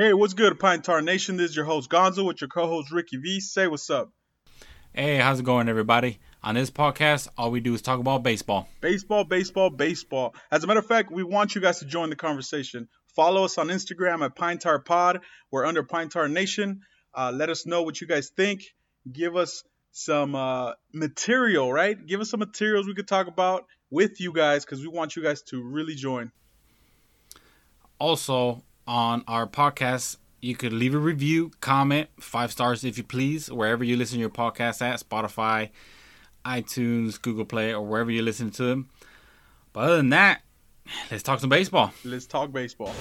Hey, what's good, Pine Tar Nation? This is your host Gonzo with your co-host Ricky V. Say what's up. Hey, how's it going, everybody? On this podcast, all we do is talk about baseball. Baseball, baseball, baseball. As a matter of fact, we want you guys to join the conversation. Follow us on Instagram at Pine Tar Pod. We're under Pine Tar Nation. Uh, let us know what you guys think. Give us some uh, material, right? Give us some materials we could talk about with you guys because we want you guys to really join. Also, on our podcast, you could leave a review, comment, five stars if you please, wherever you listen to your podcast at Spotify, iTunes, Google Play, or wherever you listen to them. But other than that, let's talk some baseball. Let's talk baseball.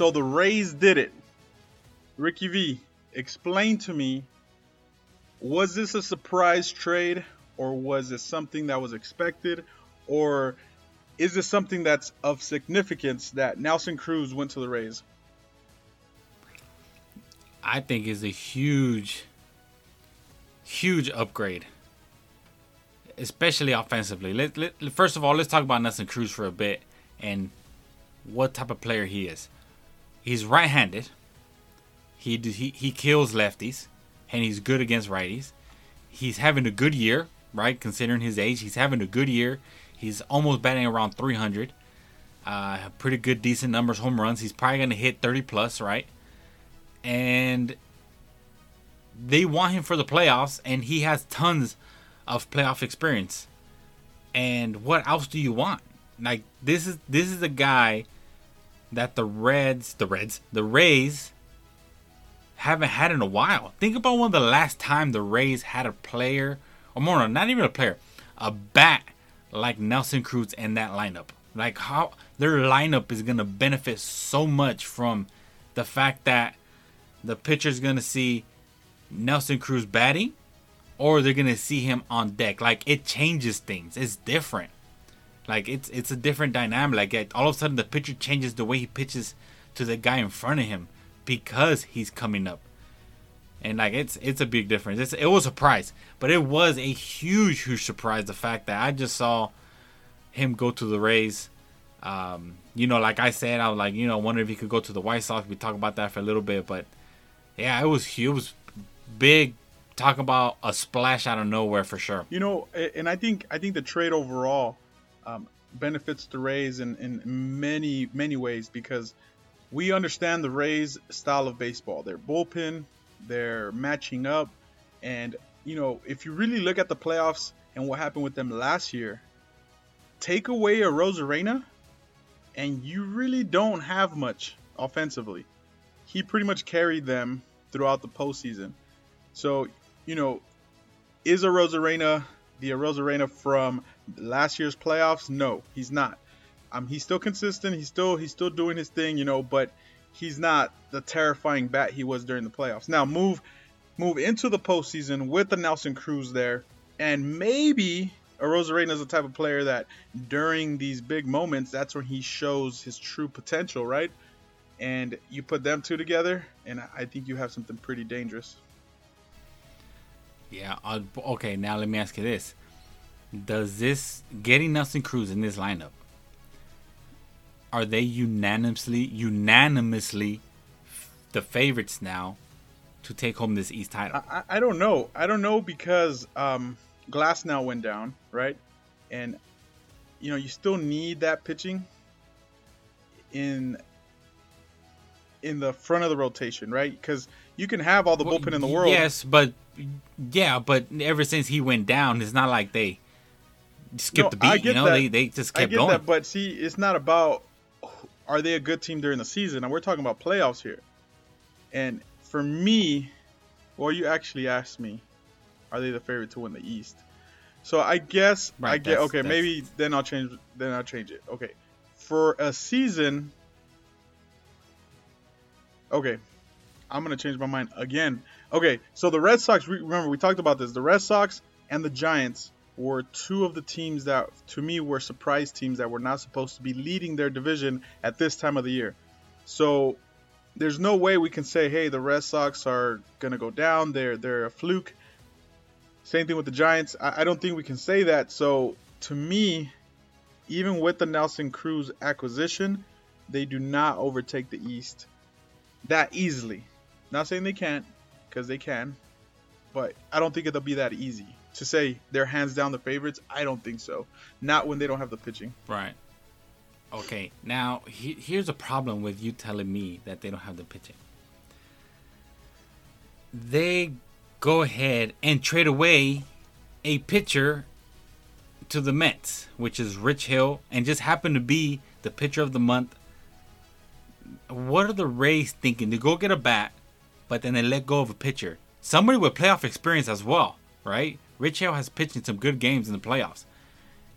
So the Rays did it. Ricky V, explain to me was this a surprise trade or was this something that was expected or is this something that's of significance that Nelson Cruz went to the Rays? I think is a huge, huge upgrade, especially offensively. Let, let, first of all, let's talk about Nelson Cruz for a bit and what type of player he is. He's right-handed. He he he kills lefties, and he's good against righties. He's having a good year, right? Considering his age, he's having a good year. He's almost batting around 300. Uh, pretty good, decent numbers, home runs. He's probably gonna hit 30 plus, right? And they want him for the playoffs, and he has tons of playoff experience. And what else do you want? Like this is this is a guy that the Reds, the Reds, the Rays haven't had in a while. Think about when the last time the Rays had a player, or more, not even a player, a bat like Nelson Cruz in that lineup. Like how their lineup is gonna benefit so much from the fact that the pitcher's gonna see Nelson Cruz batting, or they're gonna see him on deck. Like it changes things. It's different. Like it's it's a different dynamic. Like all of a sudden the pitcher changes the way he pitches to the guy in front of him because he's coming up. And like it's it's a big difference. It's, it was a surprise, but it was a huge huge surprise. The fact that I just saw him go to the Rays. Um, you know, like I said, I was like, you know, wonder if he could go to the White Sox. We talk about that for a little bit, but yeah, it was it was big. Talk about a splash out of nowhere for sure. You know, and I think I think the trade overall um, benefits the Rays in, in many many ways because we understand the Rays style of baseball. Their bullpen, they're matching up, and you know if you really look at the playoffs and what happened with them last year, take away Arozarena, and you really don't have much offensively. He pretty much carried them throughout the postseason. So you know, is Arozarena the Arozarena from last year's playoffs? No, he's not. Um, he's still consistent. He's still he's still doing his thing, you know, but he's not the terrifying bat he was during the playoffs. Now move move into the postseason with the Nelson Cruz there, and maybe Arozarena is the type of player that during these big moments, that's when he shows his true potential, right? And you put them two together, and I think you have something pretty dangerous. Yeah. Uh, okay. Now let me ask you this: Does this getting Nelson Cruz in this lineup? Are they unanimously unanimously the favorites now to take home this East title? I, I don't know. I don't know because um, Glasnow went down, right? And you know you still need that pitching in in the front of the rotation, right? Because you can have all the Well, bullpen in the world. Yes, but yeah, but ever since he went down, it's not like they skipped No, the I beat. get You know, that. they they just I get going. that, but see, it's not about are they a good team during the season, and we're talking about playoffs here. And for me, well, you actually asked me, are they the favorite to win the East? So I guess I get okay. that's- Maybe then I'll change. Then I'll change it. Okay, for a season. Okay, I'm gonna change my mind again. Okay, so the Red Sox. Remember, we talked about this. The Red Sox and the Giants were two of the teams that, to me, were surprise teams that were not supposed to be leading their division at this time of the year. So there's no way we can say, hey, the Red Sox are gonna go down. They're they're a fluke. Same thing with the Giants. I, I don't think we can say that. So to me, even with the Nelson Cruz acquisition, they do not overtake the East that easily. Not saying they can't, because they can, but I don't think it'll be that easy to say they're hands down the favorites. I don't think so. Not when they don't have the pitching. Right. Okay. Now he, here's a problem with you telling me that they don't have the pitching. They go ahead and trade away a pitcher to the Mets, which is Rich Hill, and just happened to be the pitcher of the month. What are the Rays thinking? To go get a bat, but then they let go of a pitcher. Somebody with playoff experience as well, right? Rich Hill has pitched in some good games in the playoffs.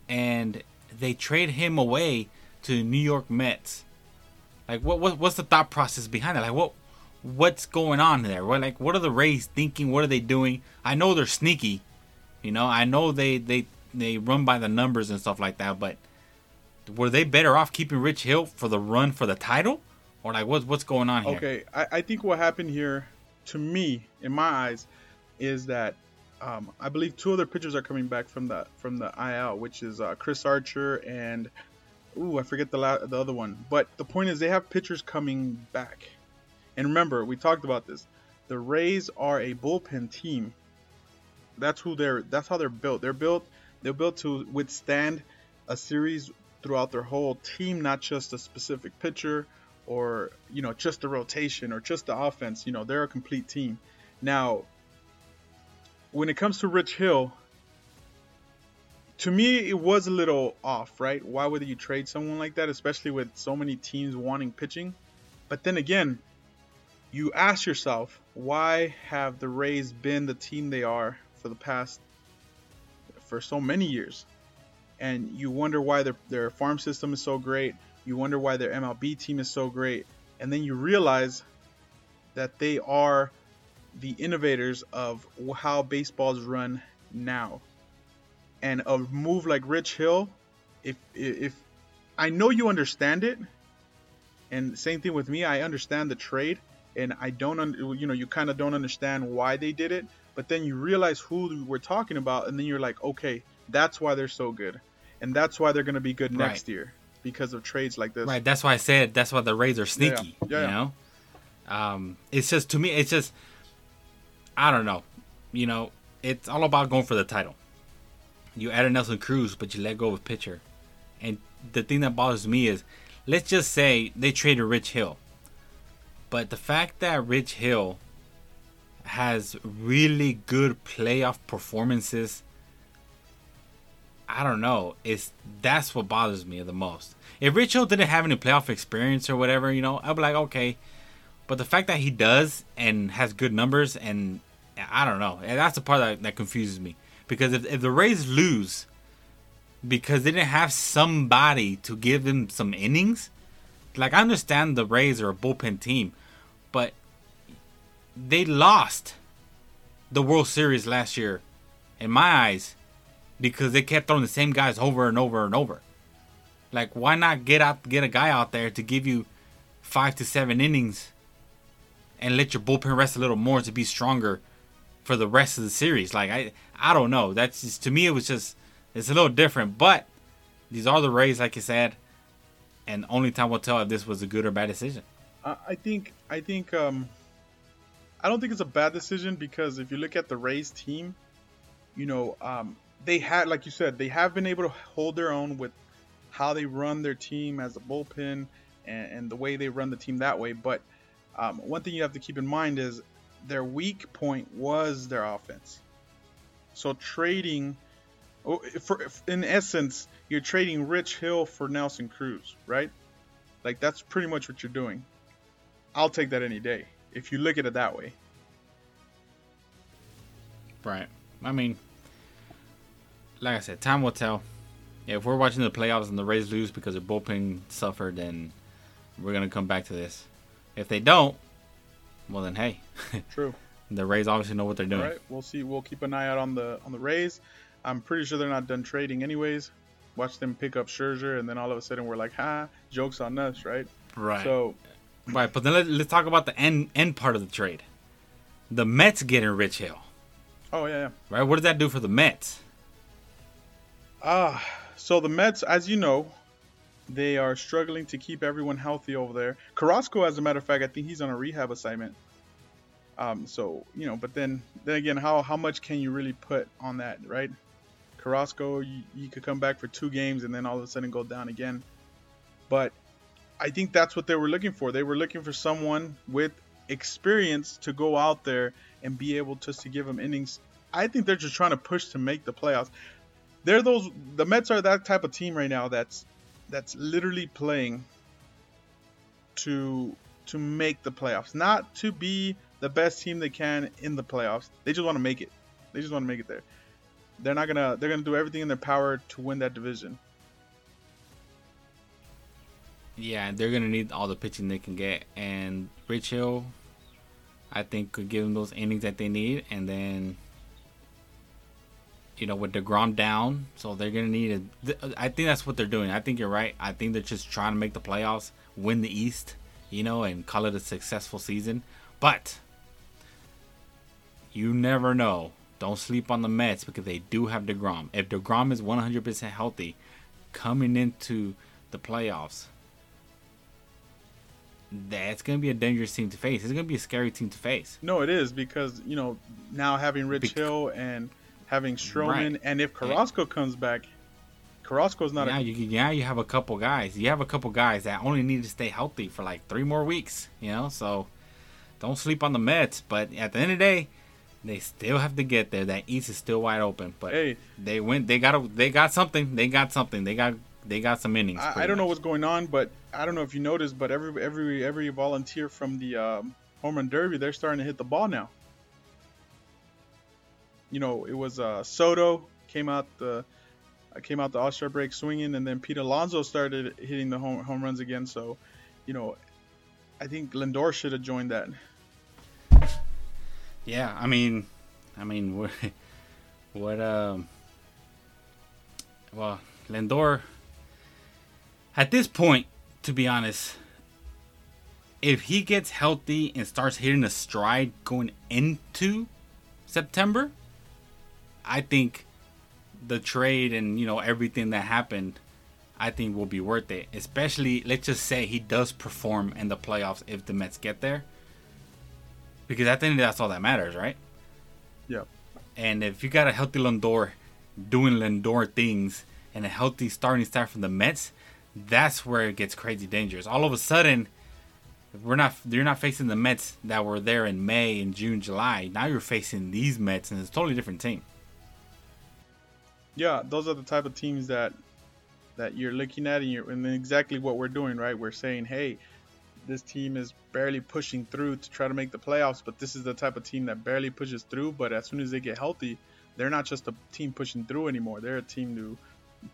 And they trade him away to New York Mets. Like what, what what's the thought process behind it? Like what what's going on there? What like what are the Rays thinking? What are they doing? I know they're sneaky. You know, I know they they they run by the numbers and stuff like that, but were they better off keeping Rich Hill for the run for the title? Or like what's what's going on here? Okay, I, I think what happened here, to me, in my eyes, is that um, I believe two other pitchers are coming back from the from the IL, which is uh, Chris Archer and ooh, I forget the la- the other one. But the point is, they have pitchers coming back. And remember, we talked about this. The Rays are a bullpen team. That's who they're. That's how they're built. They're built. They're built to withstand a series throughout their whole team, not just a specific pitcher or you know just the rotation or just the offense. You know, they're a complete team. Now, when it comes to Rich Hill, to me it was a little off, right? Why would you trade someone like that, especially with so many teams wanting pitching? But then again, you ask yourself, why have the Rays been the team they are for the past for so many years? And you wonder why their their farm system is so great. You wonder why their MLB team is so great. And then you realize that they are the innovators of how baseball's run now and a move like Rich Hill, if if I know you understand it, and same thing with me, I understand the trade, and I don't, un- you know, you kind of don't understand why they did it, but then you realize who we're talking about, and then you're like, okay, that's why they're so good, and that's why they're gonna be good next right. year because of trades like this. Right. That's why I said that's why the Rays are sneaky. Yeah, yeah. yeah, you know, um, it's just to me, it's just I don't know. You know, it's all about going for the title you added Nelson Cruz, but you let go of pitcher. And the thing that bothers me is, let's just say they traded Rich Hill, but the fact that Rich Hill has really good playoff performances, I don't know. It's that's what bothers me the most. If Rich Hill didn't have any playoff experience or whatever, you know, I'd be like, okay. But the fact that he does and has good numbers and I don't know, and that's the part that, that confuses me. Because if, if the Rays lose because they didn't have somebody to give them some innings, like I understand the Rays are a bullpen team, but they lost the World Series last year, in my eyes, because they kept throwing the same guys over and over and over. Like, why not get out, get a guy out there to give you five to seven innings, and let your bullpen rest a little more to be stronger for the rest of the series? Like, I, I don't know. That's just to me it was just it's a little different. But these are the Rays, like you said, and only time will tell if this was a good or bad decision. I think I think um, I don't think it's a bad decision because if you look at the Rays team, you know, um, they had like you said they have been able to hold their own with how they run their team as a bullpen and, and the way they run the team that way. But um, one thing you have to keep in mind is their weak point was their offense. So trading, oh, for in essence, you're trading Rich Hill for Nelson Cruz, right? Like that's pretty much what you're doing. I'll take that any day if you look at it that way. Right. I mean, like I said, time will tell. Yeah, if we're watching the playoffs and the Rays lose because their bullpen suffered, then we're gonna come back to this. If they don't, well then hey, True. the Rays obviously know what they're doing. All right, we'll see. We'll keep an eye out on the on the Rays. I'm pretty sure they're not done trading anyways. Watch them pick up Scherzer, and then all of a sudden we're like, "Ha, jokes on us," right? Right. So right, but then let, let's talk about the end end part of the trade. The Mets getting Rich Hill. Oh yeah, yeah. Right. What does that do for the Mets? Ah, so the Mets, as you know, they are struggling to keep everyone healthy over there. Carrasco, as a matter of fact, I think he's on a rehab assignment. Um, so you know, but then then again, how how much can you really put on that, right? Carrasco, you, you could come back for two games and then all of a sudden go down again. But I think that's what they were looking for. They were looking for someone with experience to go out there and be able just to give them innings. I think they're just trying to push to make the playoffs. They're those the Mets are that type of team right now that's that's literally playing to to make the playoffs, not to be the best team they can in the playoffs. They just want to make it. They just want to make it there. They're not gonna they're gonna do everything in their power to win that division. Yeah, they're gonna need all the pitching they can get, and Rich Hill, I think, could give them those innings that they need, and then, you know, with deGrom down, so they're gonna need a. I think that's what they're doing. I think you're right. I think they're just trying to make the playoffs, win the East, you know, and call it a successful season. But you never know. Don't sleep on the Mets because they do have deGrom. If deGrom is 100% healthy, coming into the playoffs that's going to be a dangerous team to face. It's going to be a scary team to face. No, it is because you know now having Rich Hill and having Stroman, right. and if Carrasco yeah. comes back, Carrasco's not. Now a- you now you have a couple guys. You have a couple guys that only need to stay healthy for like three more weeks. You know, so don't sleep on the Mets. But at the end of the day, they still have to get there. That East is still wide open. But hey, they went. They got. A, they got something. They got something. They got they got some innings. I, I don't much. know what's going on, but I don't know if you noticed, but every every every volunteer from the um, home run derby, they're starting to hit the ball now. You know, it was uh, Soto came out the uh, came out the All Star break swinging, and then Pete Alonso started hitting the home home runs again. So, you know, I think Lindor should have joined that. Yeah, I mean, I mean, what, what um, well, Lindor at this point, to be honest, if he gets healthy and starts hitting a stride going into September, I think the trade and you know everything that happened, I think will be worth it. Especially, let's just say he does perform in the playoffs if the Mets get there, because I think that's all that matters, right? Yeah. And if you got a healthy Lindor doing Lindor things and a healthy starting staff from the Mets, that's where it gets crazy dangerous. All of a sudden, we're not you're not facing the Mets that were there in May and June, July. Now you're facing these Mets, and it's a totally different team. Yeah, those are the type of teams that that you're looking at, and you're and exactly what we're doing, right? We're saying, hey, this team is barely pushing through to try to make the playoffs, but this is the type of team that barely pushes through. But as soon as they get healthy, they're not just a team pushing through anymore. They're a team to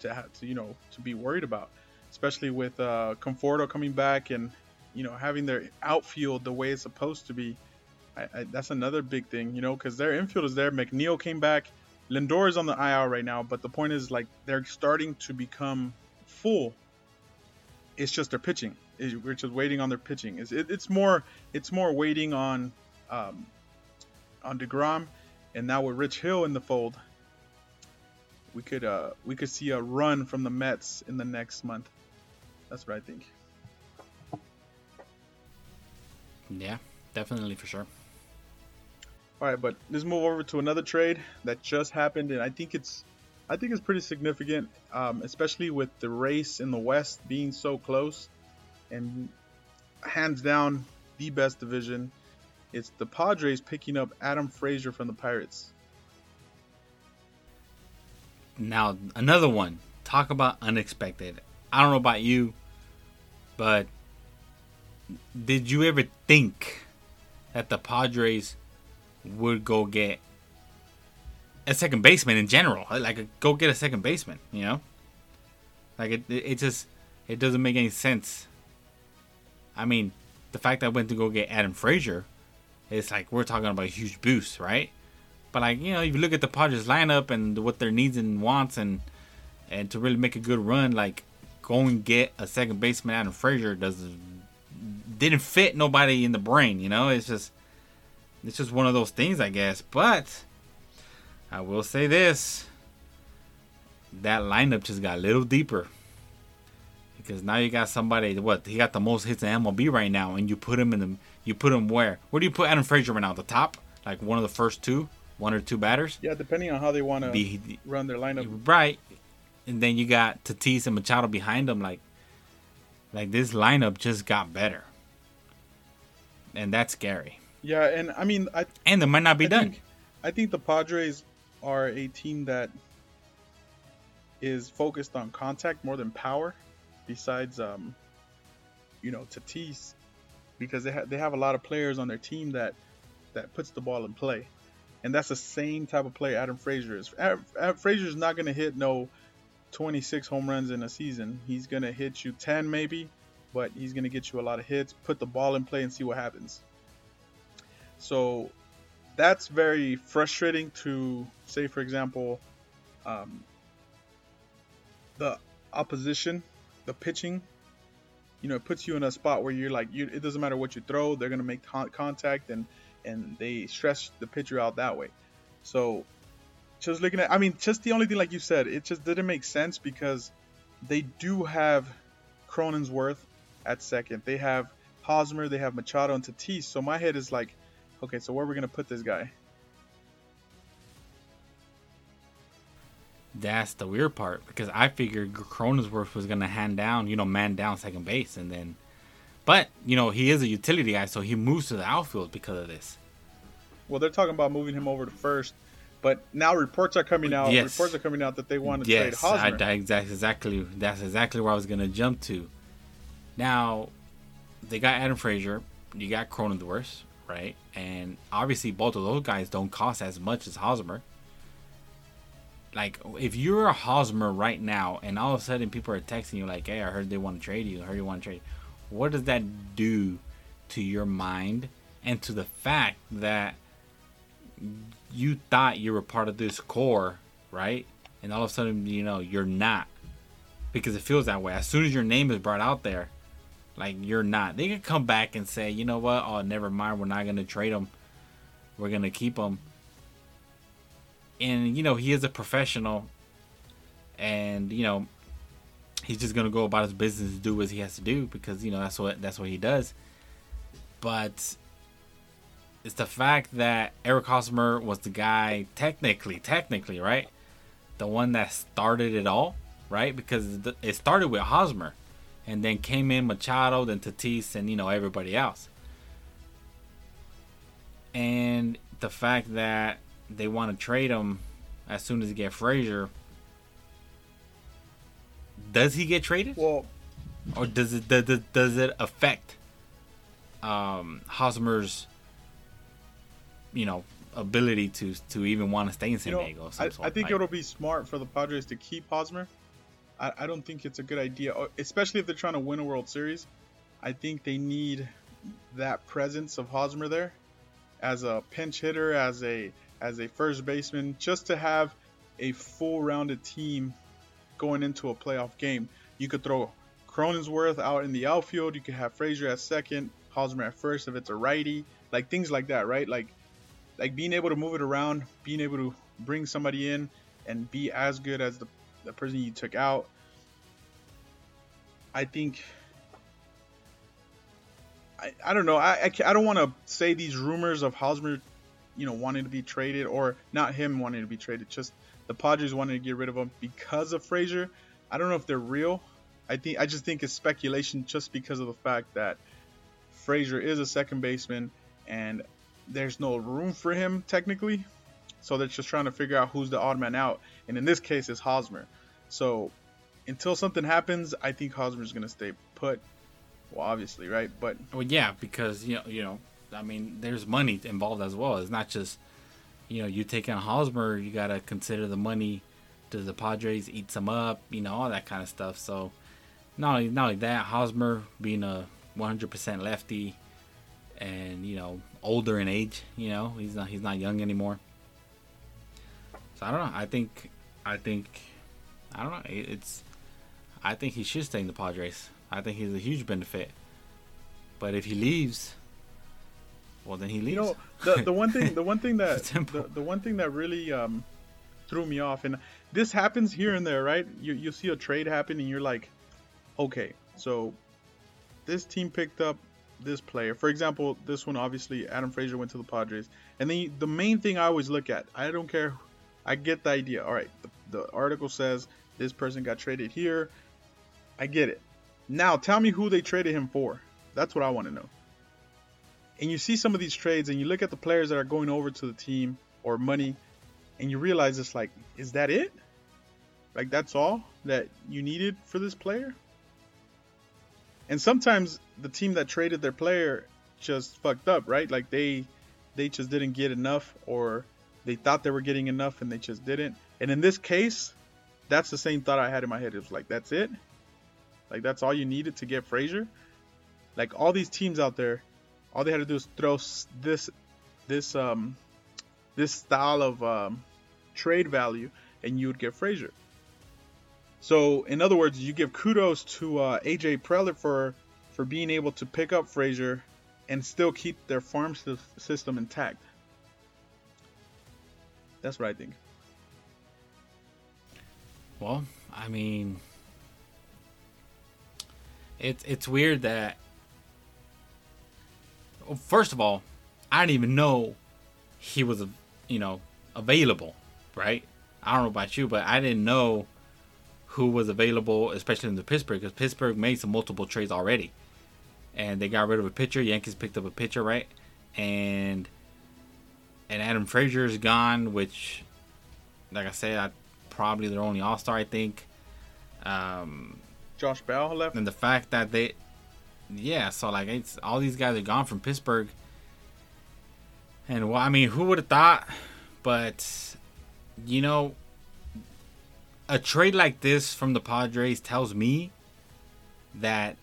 to, have, to you know to be worried about especially with uh, Conforto coming back and you know having their outfield the way it's supposed to be. I, I, that's another big thing, you know, because their infield is there. McNeil came back. Lindor is on the IR right now, but the point is like they're starting to become full. It's just their pitching. We're just waiting on their pitching. It's, it, it's more it's more waiting on um, on deGrom, and now with Rich Hill in the fold, we could uh, we could see a run from the Mets in the next month. That's what I think. Yeah, definitely for sure. All right, but let's move over to another trade that just happened, and I think it's, I think it's pretty significant, um, especially with the race in the West being so close, and hands down the best division. It's the Padres picking up Adam Frazier from the Pirates. Now another one. Talk about unexpected. I don't know about you, but did you ever think that the Padres would go get a second baseman in general? Uh, like, go get a second baseman, you know? Like it, it, just it doesn't make any sense. I mean, the fact that I went to go get Adam Frazier, it's like we're talking about a huge boost, right? But like you know, if you look at the Padres lineup and what their needs and wants, and and to really make a good run, like go and get a second baseman Adam Frazier doesn't didn't fit nobody in the brain. You know, it's just it's just one of those things, I guess. But I will say this: that lineup just got a little deeper because now you got somebody. What he got the most hits in MLB right now, and you put him in the you put him where? Where do you put Adam Frazier right now? The top, like one of the first two one or two batters. Yeah, depending on how they want to run their lineup. Right, and then you got Tatis and Machado behind them. Like, like this lineup just got better, and that's scary. Yeah, and I mean, I and it might not be I done. Think, I think the Padres are a team that is focused on contact more than power. Besides, um, you know, Tatis, because they ha- they have a lot of players on their team that that puts the ball in play and that's the same type of player Adam Frazier is. Adam, Adam Frazier is not going to hit no 26 home runs in a season. He's going to hit you 10 maybe, but he's going to get you a lot of hits, put the ball in play, and see what happens. So that's very frustrating to say, for example, um, the opposition, the pitching. You know, it puts you in a spot where you're like, you, it doesn't matter what you throw, they're going to make contact and and they stress the pitcher out that way. So just looking at, I mean, just the only thing like you said, it just didn't make sense because they do have Cronenworth at second. They have Hosmer, they have Machado and Tatis. So my head is like, okay, so where are we gonna put this guy? That's the weird part because I figured Cronenworth was gonna hand down, you know, man down second base, and then but you know he is a utility guy, so he moves to the outfield because of this. Well, they're talking about moving him over to first, but now reports are coming out. Yes. Reports are coming out that they want to yes, trade Hosmer. I, I, exactly. That's exactly where I was gonna jump to. Now, they got Adam Frazier. You got Cronenworth, right? And obviously, both of those guys don't cost as much as Hosmer. Like, if you're a Hosmer right now, and all of a sudden people are texting you like, "Hey, I heard they want to trade you. I heard you want to trade." what does that do to your mind and to the fact that you thought you were part of this core, right? And all of a sudden, you know, you're not. Because it feels that way. As soon as your name is brought out there, like you're not. They could come back and say, you know what? Oh, never mind. We're not to trade him. We're to keep him. And, you know, he is a professional. And, you know, he's just gonna go about his business do what he has to do because you know that's what that's what he does. But it's the fact that Eric Hosmer was the guy technically, technically, right, the one that started it all, right? Because it started with Hosmer, and then came in Machado, then Tatis, and you know everybody else. And the fact that they want to trade him as soon as they get Frazier does he get traded? Well, or does it does it, does it affect um, Hosmer's you know ability to to even want to stay in San you know, Diego? I, I, think it'll be smart for the Padres to keep Hosmer. I, I don't think it's a good idea, oh, especially if they're trying to win a World Series. I think they need that presence of Hosmer there as a pinch hitter, as a as a first baseman, just to have a full rounded team going into a playoff game. You could throw Cronenworth out in the outfield. You could have Frazier at second, Hosmer at first if it's a righty, like things like that, right? Like, like being able to move it around, being able to bring somebody in and be as good as the, the person you took out. I think. I, I don't know. I, I, I don't want to say these rumors of Hosmer, you know, wanting to be traded or not him wanting to be traded. Just the Padres wanted to get rid of him because of Frazier. I don't know if they're real. I think I just think it's speculation just because of the fact that Frazier is a second baseman and there's no room for him technically. So they're just trying to figure out who's the odd man out. And in this case, it's Hosmer. So until something happens, I think Hosmer's going to stay put. Well, obviously, right? But well, yeah, because you know, you know, I mean, there's money involved as well. It's not just you know, you take on Hosmer, you got to consider the money Does the Padres eat some up? You know, all that kind of stuff. So, not only, not only that, Hosmer being a 100% lefty, and you know, older in age. You know, he's not he's not young anymore. So I don't know. I think I think I don't know. It's I think he should stay in the Padres. I think he's a huge benefit. But if he leaves, well, then he leaves. You know, the, the one thing, the one thing that, the, the one thing that really um, threw me off, and this happens here and there, right? You you see a trade happen, and you're like, okay, so this team picked up this player. For example, this one obviously Adam Frazier went to the Padres, and then the main thing I always look at, I don't care, I get the idea. All right, the, the article says this person got traded here. I get it. Now tell me who they traded him for. That's what I want to know. And you see some of these trades, and you look at the players that are going over to the team or money, and you realize it's like, is that it? Like that's all that you needed for this player? And sometimes the team that traded their player just fucked up, right? Like they they just didn't get enough or they thought they were getting enough and they just didn't. And in this case, that's the same thought I had in my head. It was like, that's it? Like that's all you needed to get Frazier? Like all these teams out there, all they had to do is throw this this um this style of um, trade value and you would get Frazier. So, in other words, you give kudos to uh, AJ Preller for for being able to pick up Frazier and still keep their farm system intact. That's what I think. Well, I mean, it's it's weird that. Well, first of all, I didn't even know he was, you know, available, right? I don't know about you, but I didn't know who was available, especially in the Pittsburgh, because Pittsburgh made some multiple trades already, and they got rid of a pitcher. Yankees picked up a pitcher, right? And and Adam Frazier is gone, which, like I said, I, probably their only All Star, I think. Um, Josh Bell left, and the fact that they, yeah, so like it's all these guys are gone from Pittsburgh, and well, I mean, who would have thought? But you know, a trade like this from the Padres tells me that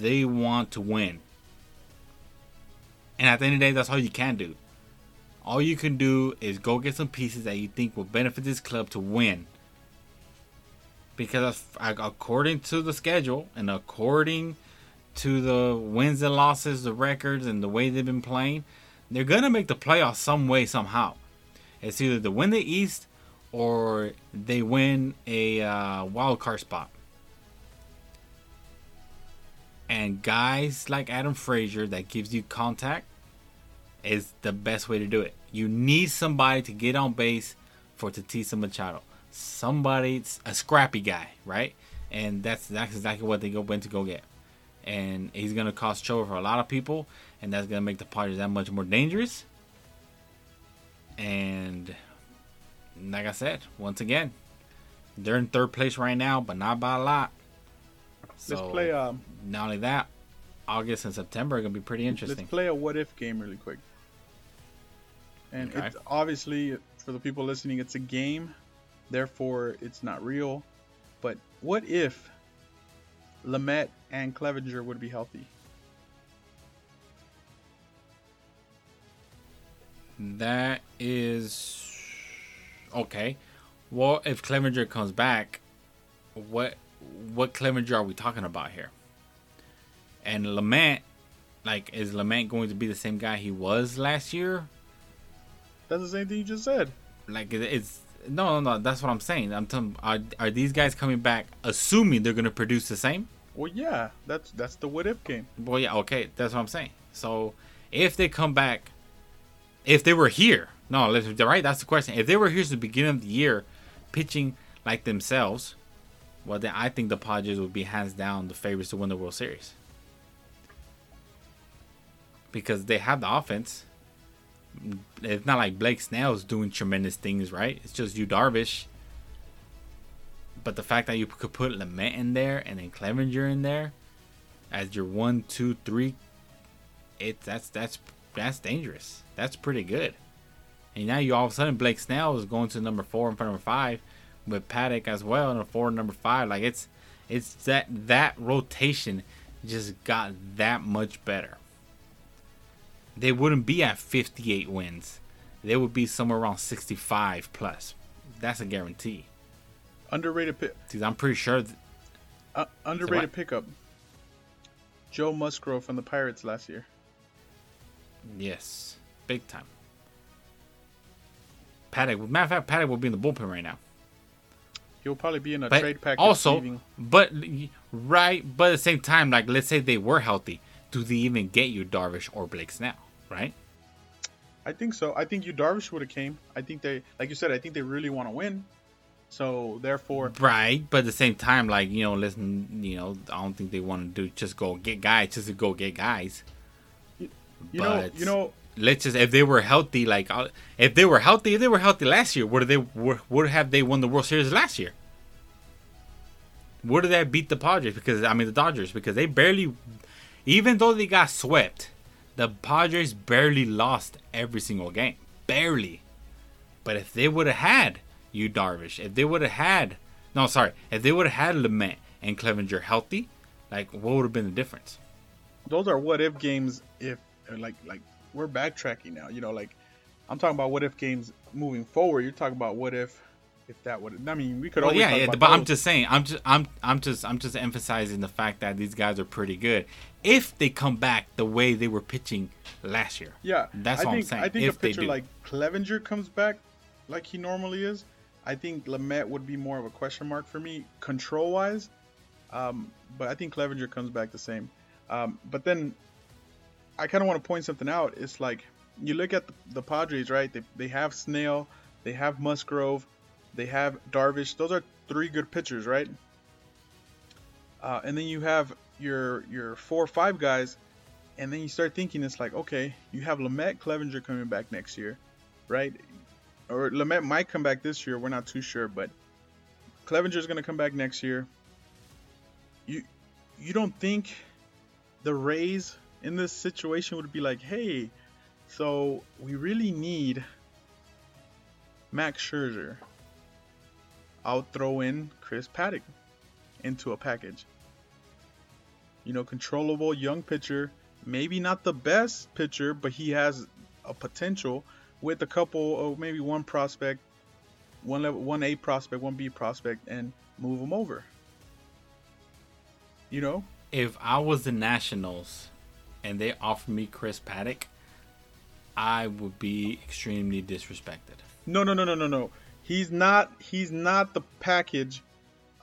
they want to win. And at the end of the day, that's all you can do. All you can do is go get some pieces that you think will benefit this club to win. Because according to the schedule and according to the wins and losses, the records, and the way they've been playing, they're going to make the playoffs some way, somehow. It's either to win the East or they win a uh, wild card spot. And guys like Adam Frazier that gives you contact is the best way to do it. You need somebody to get on base for Tatisa Machado. Somebody, a scrappy guy, right? And that's that's exactly what they go went to go get. And he's gonna cost trouble for a lot of people, and that's gonna make the Padres that much more dangerous. And like I said, once again, they're in third place right now, but not by a lot. So, let's play. Um, not only that, August and September are gonna be pretty interesting. Let's play a what if game really quick. And okay. it's obviously for the people listening, it's a game, therefore it's not real. But what if Lamet and Clevinger would be healthy? That is okay. Well, if Clevinger comes back, what what Clevinger are we talking about here? And Lamet, like, is Lamet going to be the same guy he was last year? That's the same thing you just said. Like, it's no, no, no. That's what I'm saying. I'm telling. Are are these guys coming back, assuming they're going to produce the same? Well, yeah. That's that's the what if game. Well, yeah. Okay, that's what I'm saying. So, if they come back, if they were here, no, right. That's the question. If they were here at the beginning of the year, pitching like themselves, well, then I think the Padres would be hands down the favorites to win the World Series because they have the offense. It's not like Blake Snell's doing tremendous things, right? It's just Yu Darvish. But the fact that you could put Lamet in there and then Clevinger in there as your one, two, three, it that's that's that's dangerous. That's pretty good. And now you all of a sudden Blake Snell is going to number four and number five, with Paddack as well in a four number five. Like it's it's that that rotation just got that much better. They wouldn't be at 58 wins. They would be somewhere around 65 plus. That's a guarantee. Underrated pick. I'm pretty sure. Th- uh, underrated so pickup. Joe Musgrove from the Pirates last year. Yes, big time. Paddack, matter of fact, Paddack will be in the bullpen right now. He'll probably be in a but trade package. Also, leaving. but right, but at the same time, like let's say they were healthy, do they even get Yu Darvish or Blake Snell? Right? I think so. I think Yu Darvish would have came. I think they, like you said, I think they really want to win. So therefore, right. But at the same time, like you know, listen, you know, I don't think they want to do just go get guys, just to go get guys. You, you know, you know. Let's just if they were healthy, like uh, if they were healthy, if they were healthy last year, would they would have they won the World Series last year? Would they beat the Padres? Because I mean the Dodgers because they barely, even though they got swept, the Padres barely lost every single game, barely. But if they would have had Yu Darvish. If they would have had, no, sorry, if they would have had Lamet and Clevinger healthy, like what would have been the difference? Those are what if games. If like like we're backtracking now, you know, like I'm talking about what if games moving forward. You're talking about what if if that would. I mean, we could. Well, yeah, yeah. But those. I'm just saying. I'm just. I'm. I'm just. I'm just emphasizing the fact that these guys are pretty good. If they come back the way they were pitching last year. Yeah, that's I all think, I'm saying. I think if a pitcher like Clevinger comes back like he normally is, I think Lamet would be more of a question mark for me control wise. Um, but I think Clevinger comes back the same. Um, but then I kind of want to point something out. It's like you look at the, the, Padres, right? They, they have Snell, they have Musgrove, they have Darvish. Those are three good pitchers, right? Uh, and then you have your your four or five guys, and then you start thinking it's like, okay, you have Lamet, Clevinger coming back next year, right? or Lamet might come back this year. We're not too sure, but Clevinger's going to come back next year. You you don't think the Rays in this situation would be like, hey, so we really need Max Scherzer. I'll throw in Chris Paddack into a package. You know, controllable young pitcher, maybe not the best pitcher, but he has a potential with a couple of maybe one prospect, one level, one A prospect, one B prospect, and move him over. You know, if I was the Nationals and they offered me Chris Paddack, I would be extremely disrespected. No, no, no, no, no, no. He's not. He's not the package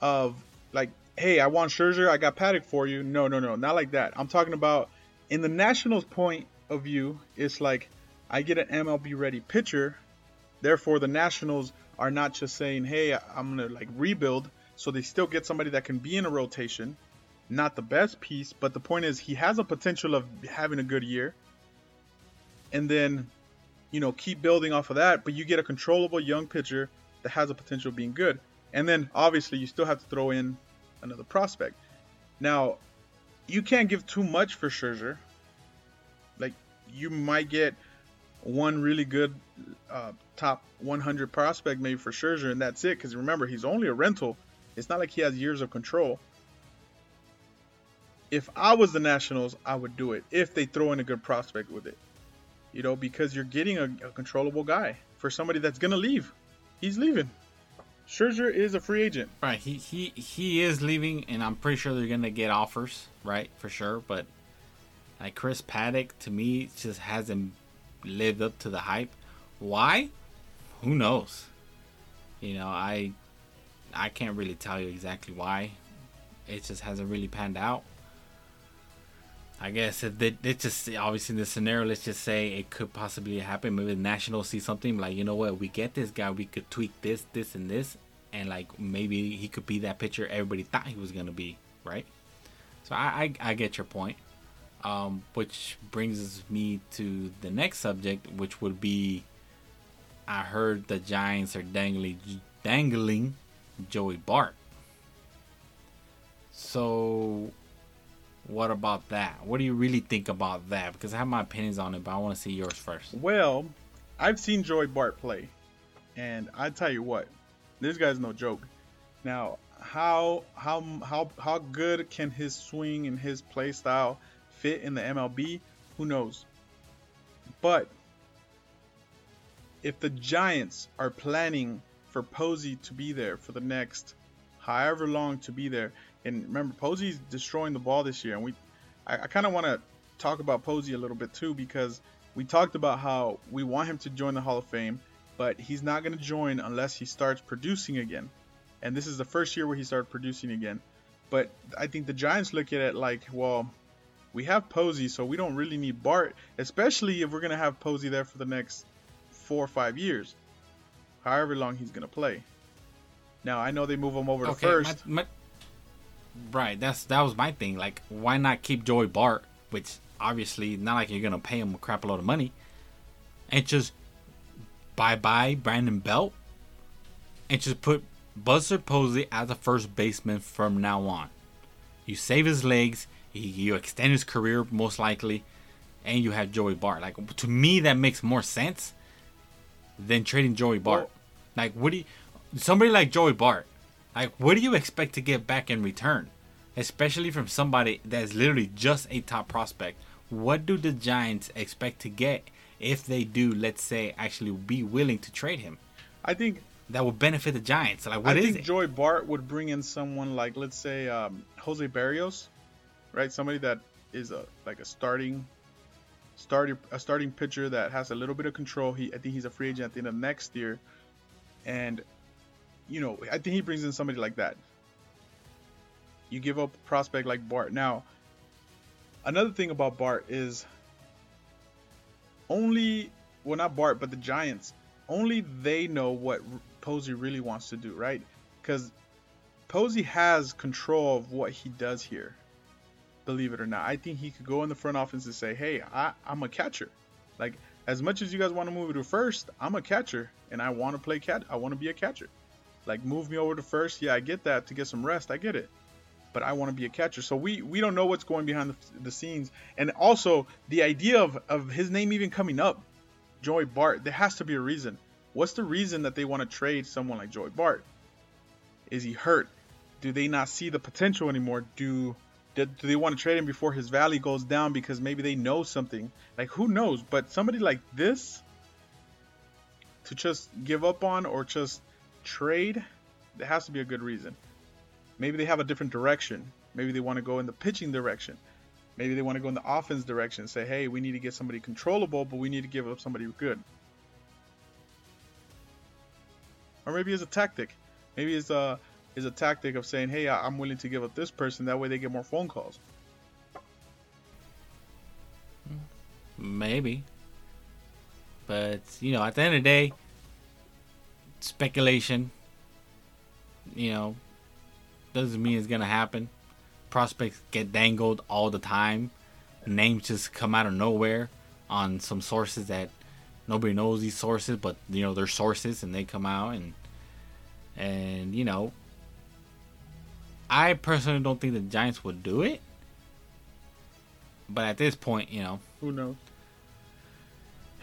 of like, hey, I want Scherzer, I got Paddack for you. No, no, no, not like that. I'm talking about in the Nationals' point of view. It's like I get an MLB ready pitcher. Therefore, the Nationals are not just saying, "Hey, I'm gonna like rebuild." So they still get somebody that can be in a rotation. Not the best piece, but the point is he has a potential of having a good year. And then, you know, keep building off of that. But you get a controllable young pitcher that has a potential of being good. And then obviously you still have to throw in another prospect. Now, you can't give too much for Scherzer. Like you might get one really good uh, top 100 prospect maybe for Scherzer, and that's it. Because remember, he's only a rental. It's not like he has years of control. If I was the Nationals, I would do it if they throw in a good prospect with it. You know, because you're getting a, a controllable guy for somebody that's gonna leave. He's leaving. Scherzer is a free agent. Right. He he he is leaving, and I'm pretty sure they're gonna get offers. Right, for sure. But like Chris Paddack, to me, just hasn't lived up to the hype. Why? Who knows? You know, I I can't really tell you exactly why. It just hasn't really panned out. I guess if it, it just obviously in the scenario, let's just say it could possibly happen. Maybe the Nationals see something like, you know what, we get this guy, we could tweak this, this, and this, and like maybe he could be that pitcher everybody thought he was gonna be, right? So I I, I get your point. Um, which brings me to the next subject, which would be I heard the Giants are dangling, dangling Joey Bart. So, what about that? What do you really think about that? Because I have my opinions on it, but I want to see yours first. Well, I've seen Joey Bart play, and I tell you what, This guy's no joke. Now, how how how how good can his swing and his play style fit in the MLB? Who knows? But if the Giants are planning for Posey to be there for the next however long to be there, and remember Posey's destroying the ball this year, and we I, I kind of want to talk about Posey a little bit too because we talked about how we want him to join the Hall of Fame, but he's not going to join unless he starts producing again. And this is the first year where he started producing again. But I think the Giants look at it like, well, we have Posey, so we don't really need Bart, especially if we're going to have Posey there for the next four or five years, however long he's going to play. Now, I know they move him over okay, to first. My, my, right, that's that was my thing. Like, why not keep Joey Bart, which obviously not like you're going to pay him a crap load of money, and just bye bye Brandon Belt, and just put Buster Posey as a first baseman from now on. You save his legs, you extend his career most likely, and you have Joey Bart. Like to me, that makes more sense than trading Joey Bart. Well, like what do you, somebody like Joey Bart? Like what do you expect to get back in return? Especially from somebody that's literally just a top prospect. What do the Giants expect to get if they do, let's say, actually be willing to trade him? I think that would benefit the Giants. Like, what I think it? Joey Bart would bring in someone like, let's say, um, Jose Berrios, right? Somebody that is a like a starting, starting a starting pitcher that has a little bit of control. He, I think he's a free agent at the end of next year, and you know, I think he brings in somebody like that. You give up a prospect like Bart. Now, another thing about Bart is only, well, not Bart, but the Giants. Only they know what Posey really wants to do, right? Because Posey has control of what he does here. Believe it or not, I think he could go in the front office and say, "Hey, I, I'm a catcher. Like as much as you guys want to move me to first, I'm a catcher, and I want to play cat. I want to be a catcher. Like move me over to first. Yeah, I get that to get some rest. I get it." but I want to be a catcher. So we we don't know what's going behind the, the, scenes, and also the idea of of his name even coming up, Joey Bart. There has to be a reason. What's the reason that they want to trade someone like Joey Bart? Is he hurt? Do they not see the potential anymore? Do do they want to trade him before his value goes down because maybe they know something? Like who knows? But somebody like this to just give up on or just trade, there has to be a good reason. Maybe they have a different direction. Maybe they want to go in the pitching direction. Maybe they want to go in the offense direction. and Say, hey, we need to get somebody controllable, but we need to give up somebody good. or maybe it's a tactic. Maybe it's a is a tactic of saying, "Hey, I'm willing to give up this person. That way, they get more phone calls." Maybe, but you know, at the end of the day, speculation. You know, doesn't mean it's gonna happen. Prospects get dangled all the time. Names just come out of nowhere on some sources that nobody knows these sources, but you know they're sources, and they come out and and you know, I personally don't think the Giants would do it. But at this point, you know, who knows?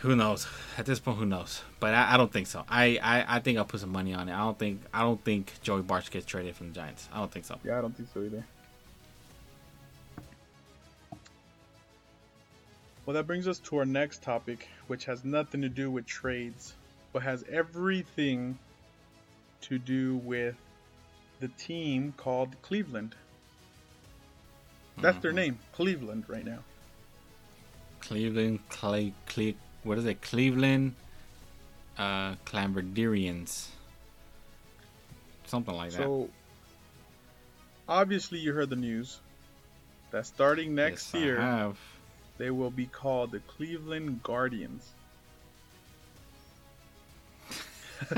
Who knows? At this point, who knows? But I, I don't think so. I, I, I think I'll put some money on it. I don't think I don't think Joey Bart gets traded from the Giants. I don't think so. Yeah, I don't think so either. Well, that brings us to our next topic, which has nothing to do with trades, but has everything to do with the team called Cleveland. That's mm-hmm. their name, Cleveland, right now. Cleveland, Clay, Cle, what is it? Cleveland, uh, Clamberdians. Something like so, that. So, obviously, you heard the news that starting next yes, year, they will be called the Cleveland Guardians.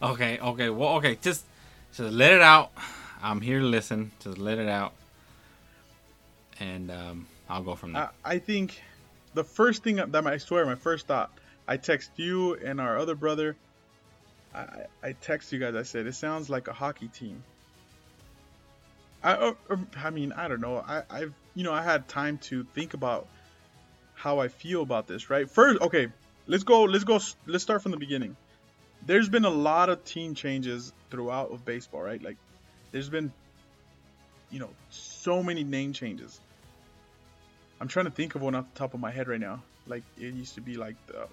Okay, okay, well, okay, just just let it out. I'm here to listen. Just let it out, and um, I'll go from there. I, I think the first thing that I swear, my first thought, I text you and our other brother. I, I text you guys. I said it sounds like a hockey team. I, uh, um, I mean, I don't know. I, I've, you know, I had time to think about how I feel about this. Right. First, okay, let's go. Let's go. Let's start from the beginning there's been a lot of team changes throughout of baseball, right? Like, there's been, you know, so many name changes. I'm trying to think of one off the top of my head right now. Like, it used to be like the,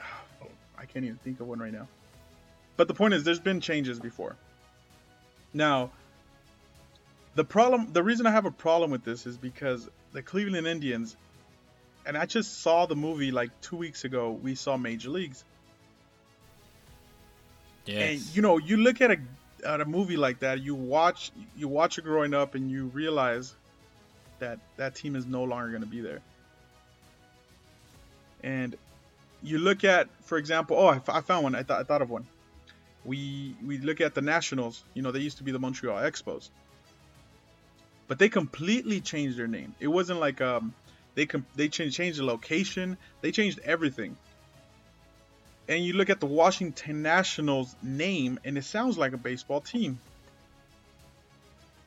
oh, I can't even think of one right now. But the point is, there's been changes before. Now, the problem, the reason I have a problem with this is because the Cleveland Indians, and I just saw the movie like two weeks ago. We saw Major Leagues. Yes. And you know, you look at a at a movie like that, you watch you watch it growing up, and you realize that that team is no longer going to be there. And you look at, for example, oh, I, found one. I, th- I thought of one. We we look at the Nationals. You know, they used to be the Montreal Expos, but they completely changed their name. It wasn't like um they com- they changed changed the location. They changed everything and you look at the Washington Nationals name, and it sounds like a baseball team.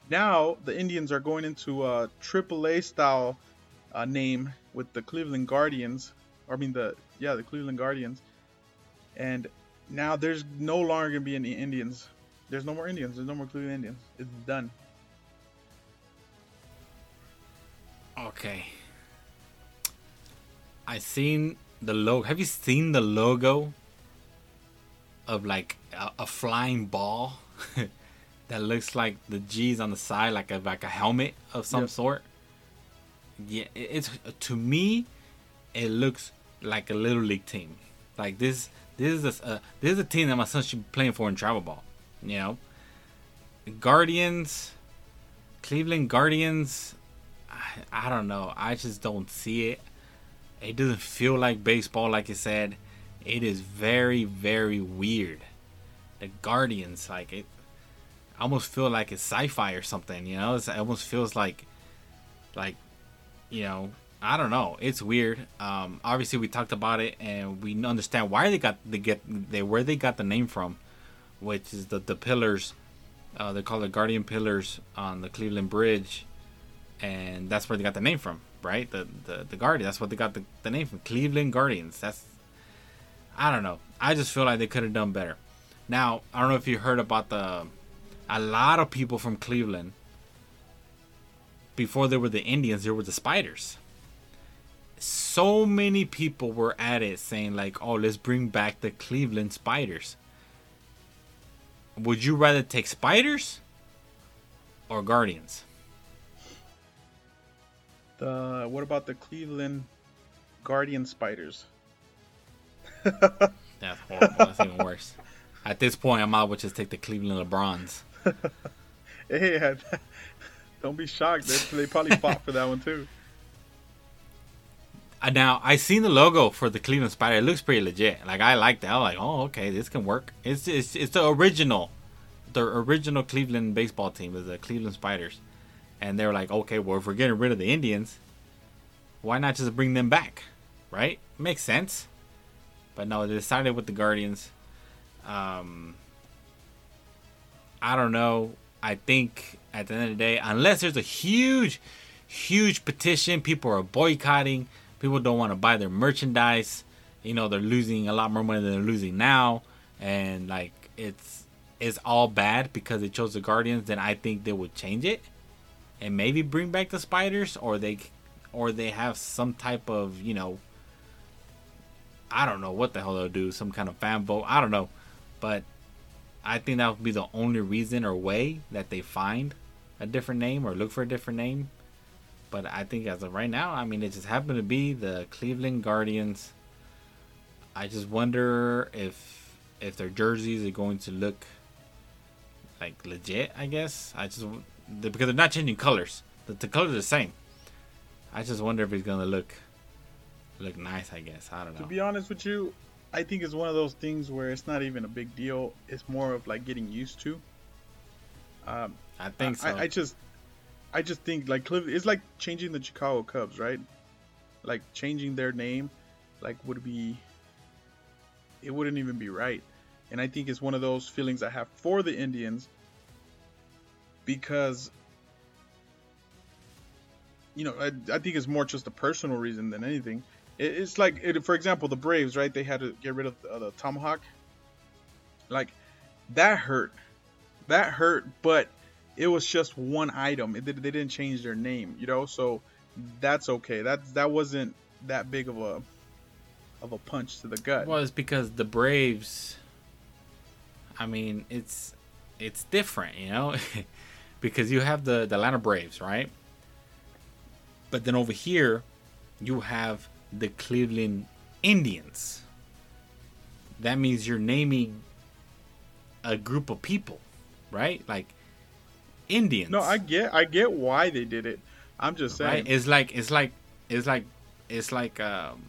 Now the Indians are going into a AAA style uh, name with the Cleveland Guardians. I mean the yeah the Cleveland Guardians, and now there's no longer gonna be any Indians. There's no more Indians. There's no more Cleveland Indians. It's done. Okay. I seen the logo. Have you seen the logo of like a, a flying ball that looks like the G's on the side, like a like a helmet of some Yep. sort? Yeah, it- it's to me, it looks like a little league team. Like this, this is a uh, this is a team that my son should be playing for in travel ball. You know, Guardians, Cleveland Guardians. I, I don't know. I just don't see it. It doesn't feel like baseball, like you said. It is very, very weird. The Guardians, like it, I almost feel like it's sci-fi or something. You know, it's, it almost feels like, like, you know, I don't know. It's weird. Um, obviously, we talked about it, and we understand why they got they get they where they got the name from, which is the the pillars. Uh, they call it Guardian Pillars on the Cleveland Bridge, and that's where they got the name from, right? The the the Guardian. That's what they got the, the name from. Cleveland Guardians. That's I don't know. I just feel like they could have done better. Now I don't know if you heard about the a lot of people from Cleveland before there were the Indians, there were the Spiders. So many people were at it saying like, "Oh, let's bring back the Cleveland Spiders." Would you rather take Spiders or Guardians? The what about the Cleveland Guardian Spiders? That's horrible. That's even worse. At this point, I might as well just take the Cleveland LeBrons. I- don't be shocked. They, they probably fought for that one too. Uh, now I seen the logo for the Cleveland Spider. It looks pretty legit. Like I like that. I'm like, oh, okay, this can work. It's it's, it's the original, the original Cleveland baseball team is the Cleveland Spiders, and they were like, okay, well if we're getting rid of the Indians, why not just bring them back, right? Makes sense. But no, they decided with the Guardians. Um, I don't know. I think at the end of the day, unless there's a huge, huge petition, people are boycotting. People don't want to buy their merchandise. You know, they're losing a lot more money than they're losing now, and like it's it's all bad because they chose the Guardians. Then I think they would change it and maybe bring back the Spiders, or they or they have some type of you know. I don't know what the hell they'll do. Some kind of fan vote. I don't know, but I think that would be the only reason or way that they find a different name or look for a different name. But I think as of right now, I mean, it just happened to be the Cleveland Guardians. I just wonder if if their jerseys are going to look like legit. I guess I just because they're not changing colors. The, the colors are the same. I just wonder if it's gonna look look nice. I guess I don't know. To be honest with you, I think it's one of those things where it's not even a big deal. It's more of like getting used to. Um, I think so. I, I just, I just think like Cleveland. It's like changing the Chicago Cubs, right? Like changing their name, like would be. It wouldn't even be right, and I think it's one of those feelings I have for the Indians. Because. You know, I, I think it's more just a personal reason than anything. It, it's like, it, for example, the Braves, right? They had to get rid of the, uh, the tomahawk, Like that hurt. That hurt, but it was just one item. It, they didn't change their name, you know. So that's okay. That that wasn't that big of a of a punch to the gut. Well, it's because the Braves. I mean, it's it's different, you know, because you have the the Atlanta Braves, right? But then over here, you have the Cleveland Indians. That means you're naming a group of people, right? Like Indians. No, I get I get why they did it. I'm just saying. Right? It's like it's like it's like it's like um,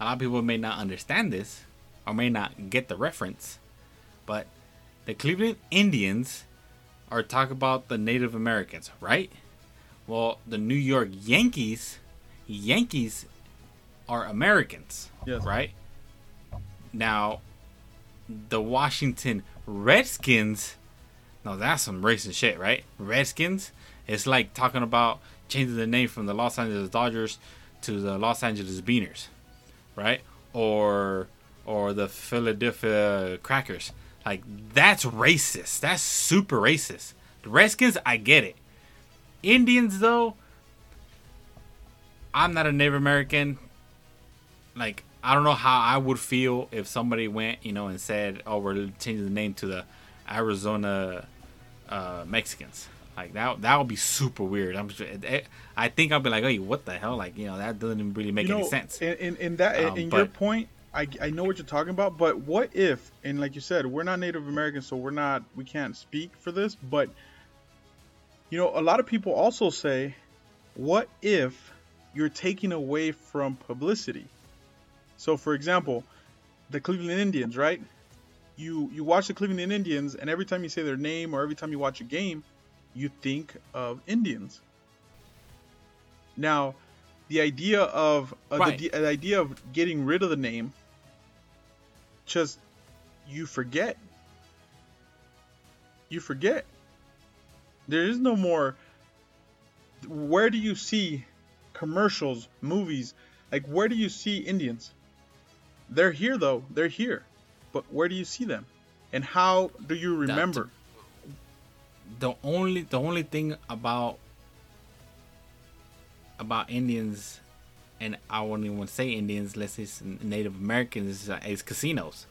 a lot of people may not understand this or may not get the reference, but the Cleveland Indians are talk about the Native Americans, right? Well, the New York Yankees, Yankees are Americans, yes. right? Now, the Washington Redskins, no, that's some racist shit, right? Redskins, it's like talking about changing the name from the Los Angeles Dodgers to the Los Angeles Beaners, right? Or or the Philadelphia Crackers. Like that's racist. That's super racist. The Redskins, I get it. Indians though, I'm not a Native American. Like I don't know how I would feel if somebody went, you know, and said, "Oh, we're changing the name to the Arizona uh, Mexicans." Like that, that would be super weird. I'm, sure, I think I'll be like, "Hey, what the hell?" Like, you know, that doesn't really make you know, any sense. In, in, in that, um, in but, your point, I, I know what you're talking about, but what if, and like you said, we're not Native Americans, so we're not, we can't speak for this, but, you know, a lot of people also say, what if you're taking away from publicity? So, for example, the Cleveland Indians, right? You you watch the Cleveland Indians, and every time you say their name or every time you watch a game, you think of Indians. Now, the idea of uh, right. the, the idea of getting rid of the name just you forget. You forget. There is no more. Where do you see commercials, movies? Like, where do you see Indians? They're here, though. They're here. But where do you see them? And how do you remember? the only the only thing about about Indians and I won't even say Indians, let's say Native Americans, is, uh, is casinos.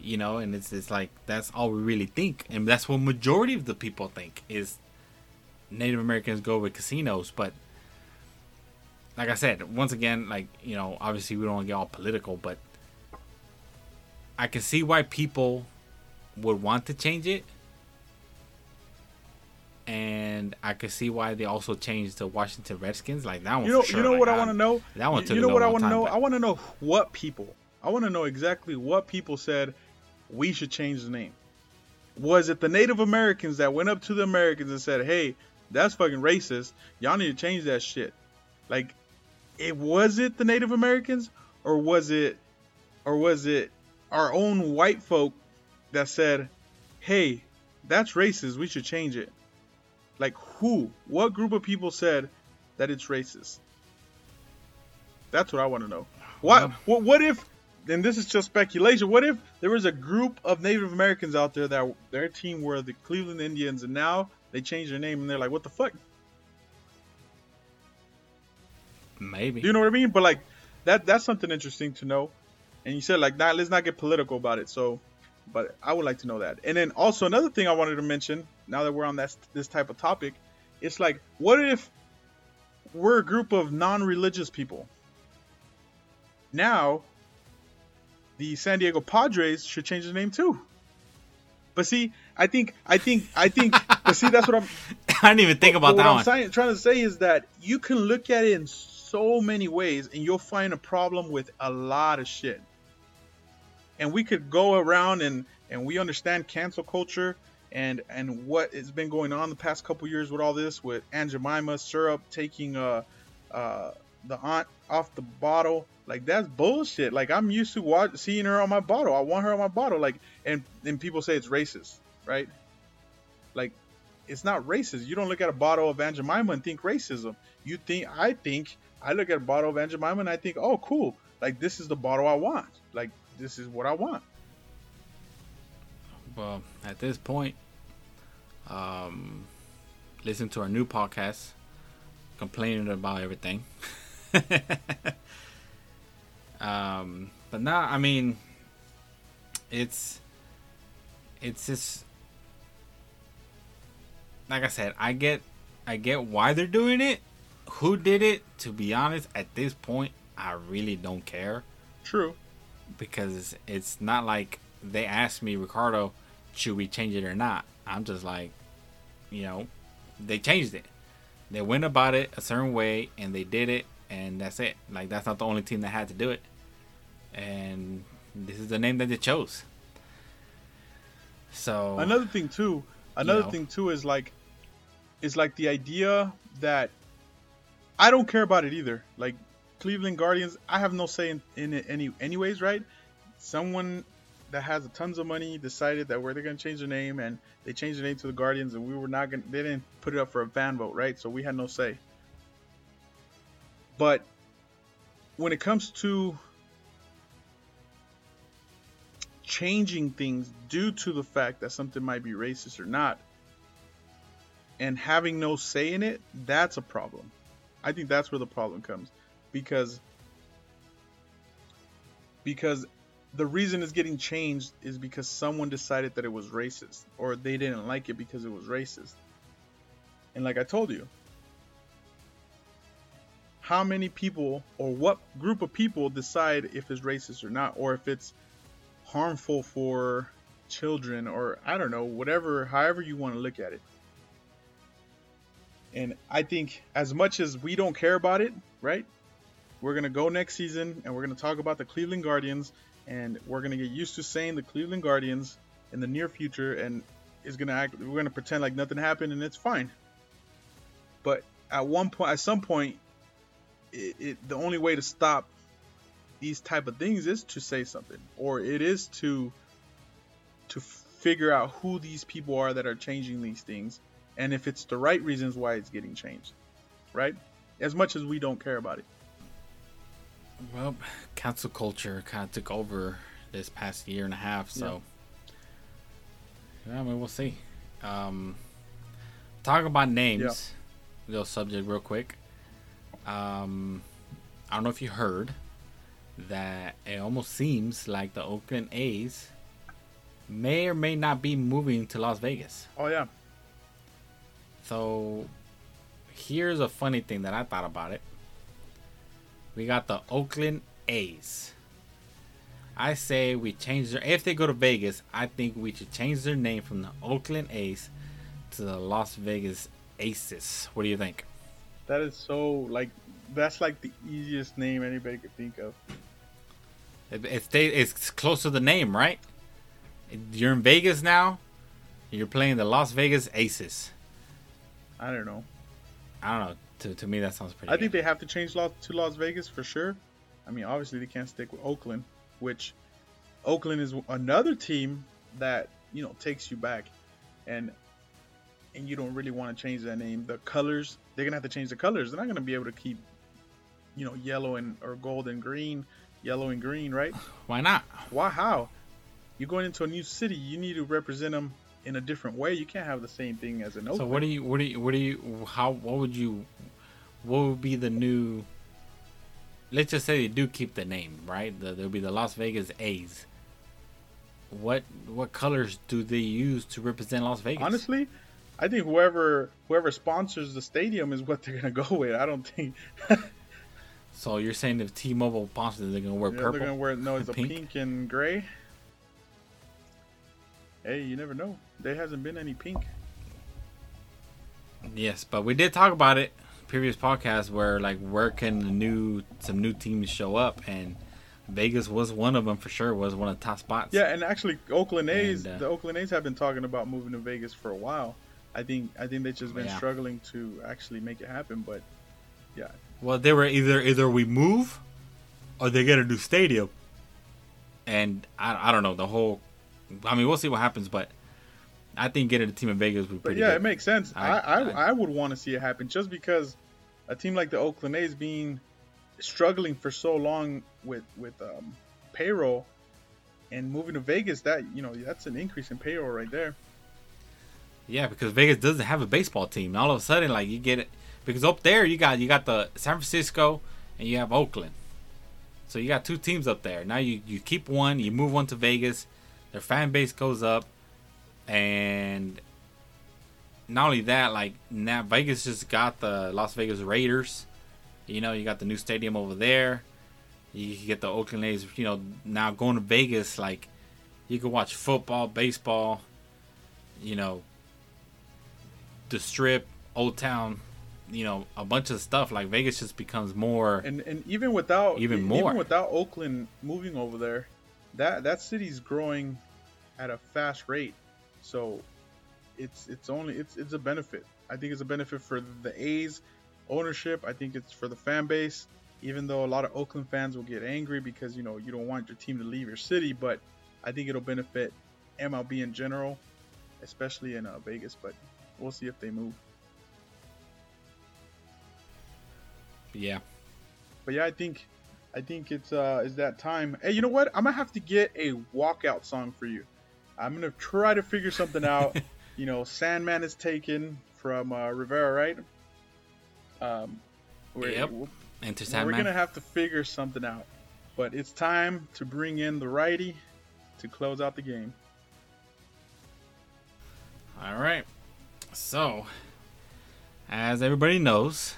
You know, and it's it's like that's all we really think, and that's what majority of the people think is Native Americans go with casinos. But like I said, once again, like you know, obviously we don't want to get all political, but I can see why people would want to change it and I could see why they also changed the Washington Redskins. Like that one, you know, sure. you know like, what I, I want to know. That one took You know what I want to know. I want to know what people. I want to know exactly what people said we should change the name. Was it the Native Americans that went up to the Americans and said, "Hey, that's fucking racist. Y'all need to change that shit." Like, it was it the Native Americans or was it, or was it our own white folk that said, "Hey, that's racist. We should change it." Like who? What group of people said that it's racist? That's what I want to know. What, uh-huh. what what if and this is just speculation. What if there was a group of Native Americans out there that their team were the Cleveland Indians and now they changed their name and they're like, what the fuck? Maybe. You know what I mean? But like that that's something interesting to know. And you said like not let's not get political about it. So but I would like to know that. And then also another thing I wanted to mention, now that we're on that this type of topic, it's like, what if we're a group of non-religious people? Now, the San Diego Padres should change the name too. But see, I think, I think, I think. but see, that's what I'm. I didn't even think about that what one. I'm trying to say is that you can look at it in so many ways, and you'll find a problem with a lot of shit. And we could go around and and we understand cancel culture and and what has been going on the past couple years with all this with Aunt Jemima syrup taking uh uh the aunt off the bottle. Like that's bullshit. Like i'm used to watch, seeing her on my bottle. I want her on my bottle. Like and and people say it's racist right? Like it's not racist. You don't look at a bottle of Aunt Jemima and think racism. You think i think i look at a bottle of Aunt Jemima and i think oh cool like this is the bottle i want like this is what I want. Well, at this point, um, listen to our new podcast, complaining about everything. um, but now, I mean, it's it's just like I said, I get I get why they're doing it. Who did it? To be honest, at this point, I really don't care. True. Because it's not like they asked me, Ricardo, should we change it or not? I'm just like, you know, they changed it. They went about it a certain way and they did it and that's it. Like that's not the only team that had to do it. And this is the name that they chose. So another thing too, another you know. thing too is like is like the idea that I don't care about it either. Like Cleveland Guardians, I have no say in, in it any anyways, right? Someone that has tons of money decided that where they're gonna change their name and they changed their name to the Guardians and we were not gonna they didn't put it up for a fan vote, right? So we had no say. But when it comes to changing things due to the fact that something might be racist or not and having no say in it, that's a problem. I think that's where the problem comes because because the reason it's getting changed is because someone decided that it was racist or they didn't like it because it was racist. And like I told you, how many people or what group of people decide if it's racist or not or if it's harmful for children or I don't know, whatever, however you want to look at it. And I think as much as we don't care about it, right? We're going to go next season and we're going to talk about the Cleveland Guardians and we're going to get used to saying the Cleveland Guardians in the near future and is going to act we're going to pretend like nothing happened and it's fine. But at one point at some point it, it the only way to stop these type of things is to say something or it is to to figure out who these people are that are changing these things and if it's the right reasons why it's getting changed right as much as we don't care about it well council culture kind of took over this past year and a half so yeah, I mean we'll see um talk about names yeah. little subject real quick um I don't know if you heard that it almost seems like the Oakland A's may or may not be moving to Las Vegas. Oh yeah. So here's a funny thing that I thought about it. We got the Oakland A's. I say we change their if they go to Vegas, I think we should change their name from the Oakland A's to the Las Vegas Aces. What do you think? That is so like that's like the easiest name anybody could think of. It, it stay, it's close to the name, right? You're in Vegas now. You're playing the Las Vegas Aces. I don't know. I don't know. To, to me, that sounds pretty. I good. think they have to change law to Las Vegas for sure. I mean, obviously they can't stick with Oakland, which Oakland is another team that you know takes you back, and and you don't really want to change that name. The colors they're gonna have to change the colors. They're not gonna be able to keep, you know, yellow and or gold and green, yellow and green, right? Why not? Why? How? You're going into a new city. You need to represent them in a different way. You can't have the same thing as an Oakland. So what do you? What do you? What do you? How? What would you? What would be the new? Let's just say they do keep the name, right? The, there'll be the Las Vegas A's. What what colors do they use to represent Las Vegas? Honestly, I think whoever whoever sponsors the stadium is what they're gonna go with. I don't think. so you're saying if T-Mobile sponsors, they're gonna wear yeah, purple? They're gonna wear no, it's a pink? pink and gray. Hey, you never know. There hasn't been any pink. Yes, but we did talk about it previous podcast where like where can the new some new teams show up and Vegas was one of them for sure was one of the top spots. Yeah, and actually Oakland A's, And, uh, the Oakland A's have been talking about moving to Vegas for a while. I think I think they've just been Yeah. struggling to actually make it happen, but yeah. Well, they were either either we move or they get a new stadium. And I, I don't know the whole. I mean, we'll see what happens, but I think getting a team in Vegas would be But pretty yeah, good. it makes sense. I I- I, I- I, would want to see it happen just because a team like the Oakland A's being struggling for so long with with um, payroll, and moving to Vegas, that you know that's an increase in payroll right there. Yeah, because Vegas doesn't have a baseball team. All of a sudden, like you get it because up there you got you got the San Francisco and you have Oakland. So you got two teams up there. Now you you keep one, you move one to Vegas, their fan base goes up, and not only that, like now Vegas just got the Las Vegas Raiders. You know, you got the new stadium over there. You get the Oakland A's. You know, now going to Vegas, like you can watch football, baseball. You know, the Strip, Old Town. You know, a bunch of stuff. Like Vegas just becomes more. And and even without even more even without Oakland moving over there, that that city's growing at a fast rate. So it's it's only it's it's a benefit. I think it's a benefit for the A's ownership. I think it's for the fan base. Even though a lot of Oakland fans will get angry because you know you don't want your team to leave your city, but I think it'll benefit MLB in general, especially in uh, Vegas. But we'll see if they move. Yeah. But yeah, I think I think it's uh is that time. Hey, you know what? I'm gonna have to get a walkout song for you. I'm gonna try to figure something out. you know, Sandman is taken from uh, Rivera, right? Um, we're, yep. Enter Sandman. We're gonna have to figure something out, but it's time to bring in the righty to close out the game. All right. So, as everybody knows,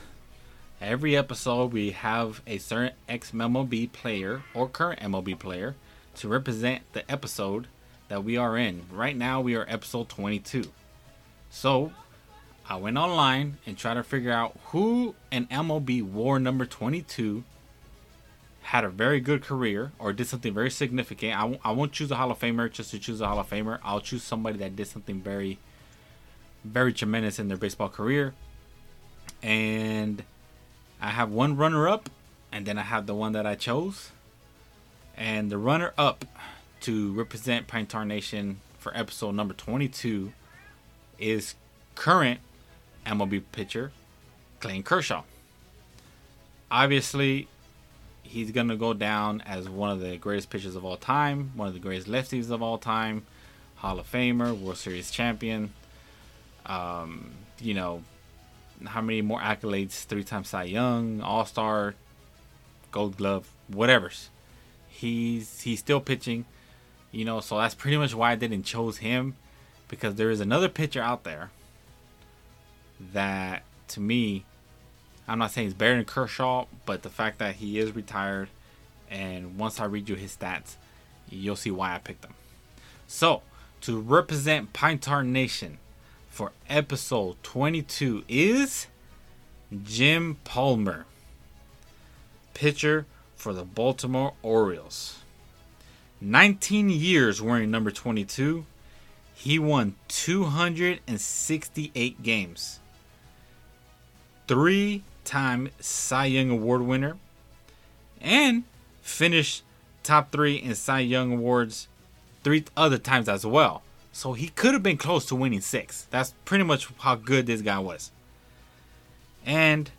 every episode we have a certain ex MLB player or current MLB player to represent the episode that we are in. Right now, we are episode 22. So, I went online and tried to figure out who in MLB War number 22 had a very good career or did something very significant. I w- I won't choose a Hall of Famer just to choose a Hall of Famer. I'll choose somebody that did something very, very tremendous in their baseball career. And I have one runner up, and then I have the one that I chose. And the runner up to represent Pine Tar Nation for episode number 22 is current MLB pitcher Clayton Kershaw. Obviously, he's going to go down as one of the greatest pitchers of all time, one of the greatest lefties of all time, Hall of Famer, World Series champion. Um, you know, how many more accolades? Three times Cy Young, All Star, Gold Glove, whatever's. He's he's still pitching. You know, so that's pretty much why I didn't chose him because there is another pitcher out there that to me I'm not saying he's better than Kershaw, but the fact that he is retired and once I read you his stats, you'll see why I picked him. So, to represent Pine Tar Nation for episode 22 is Jim Palmer, pitcher for the Baltimore Orioles. 19 years wearing number 22, he won 268 games. Three time Cy Young Award winner, and finished top three in Cy Young Awards three other times as well. So he could have been close to winning six. That's pretty much how good this guy was. And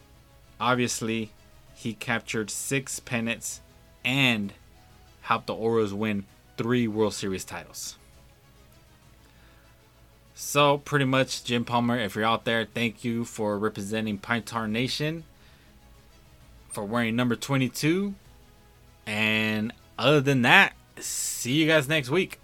obviously, he captured six pennants and helped the Orioles win three World Series titles. So, pretty much, Jim Palmer, if you're out there, thank you for representing Pine Tar Nation, for wearing number 22. And other than that, see you guys next week.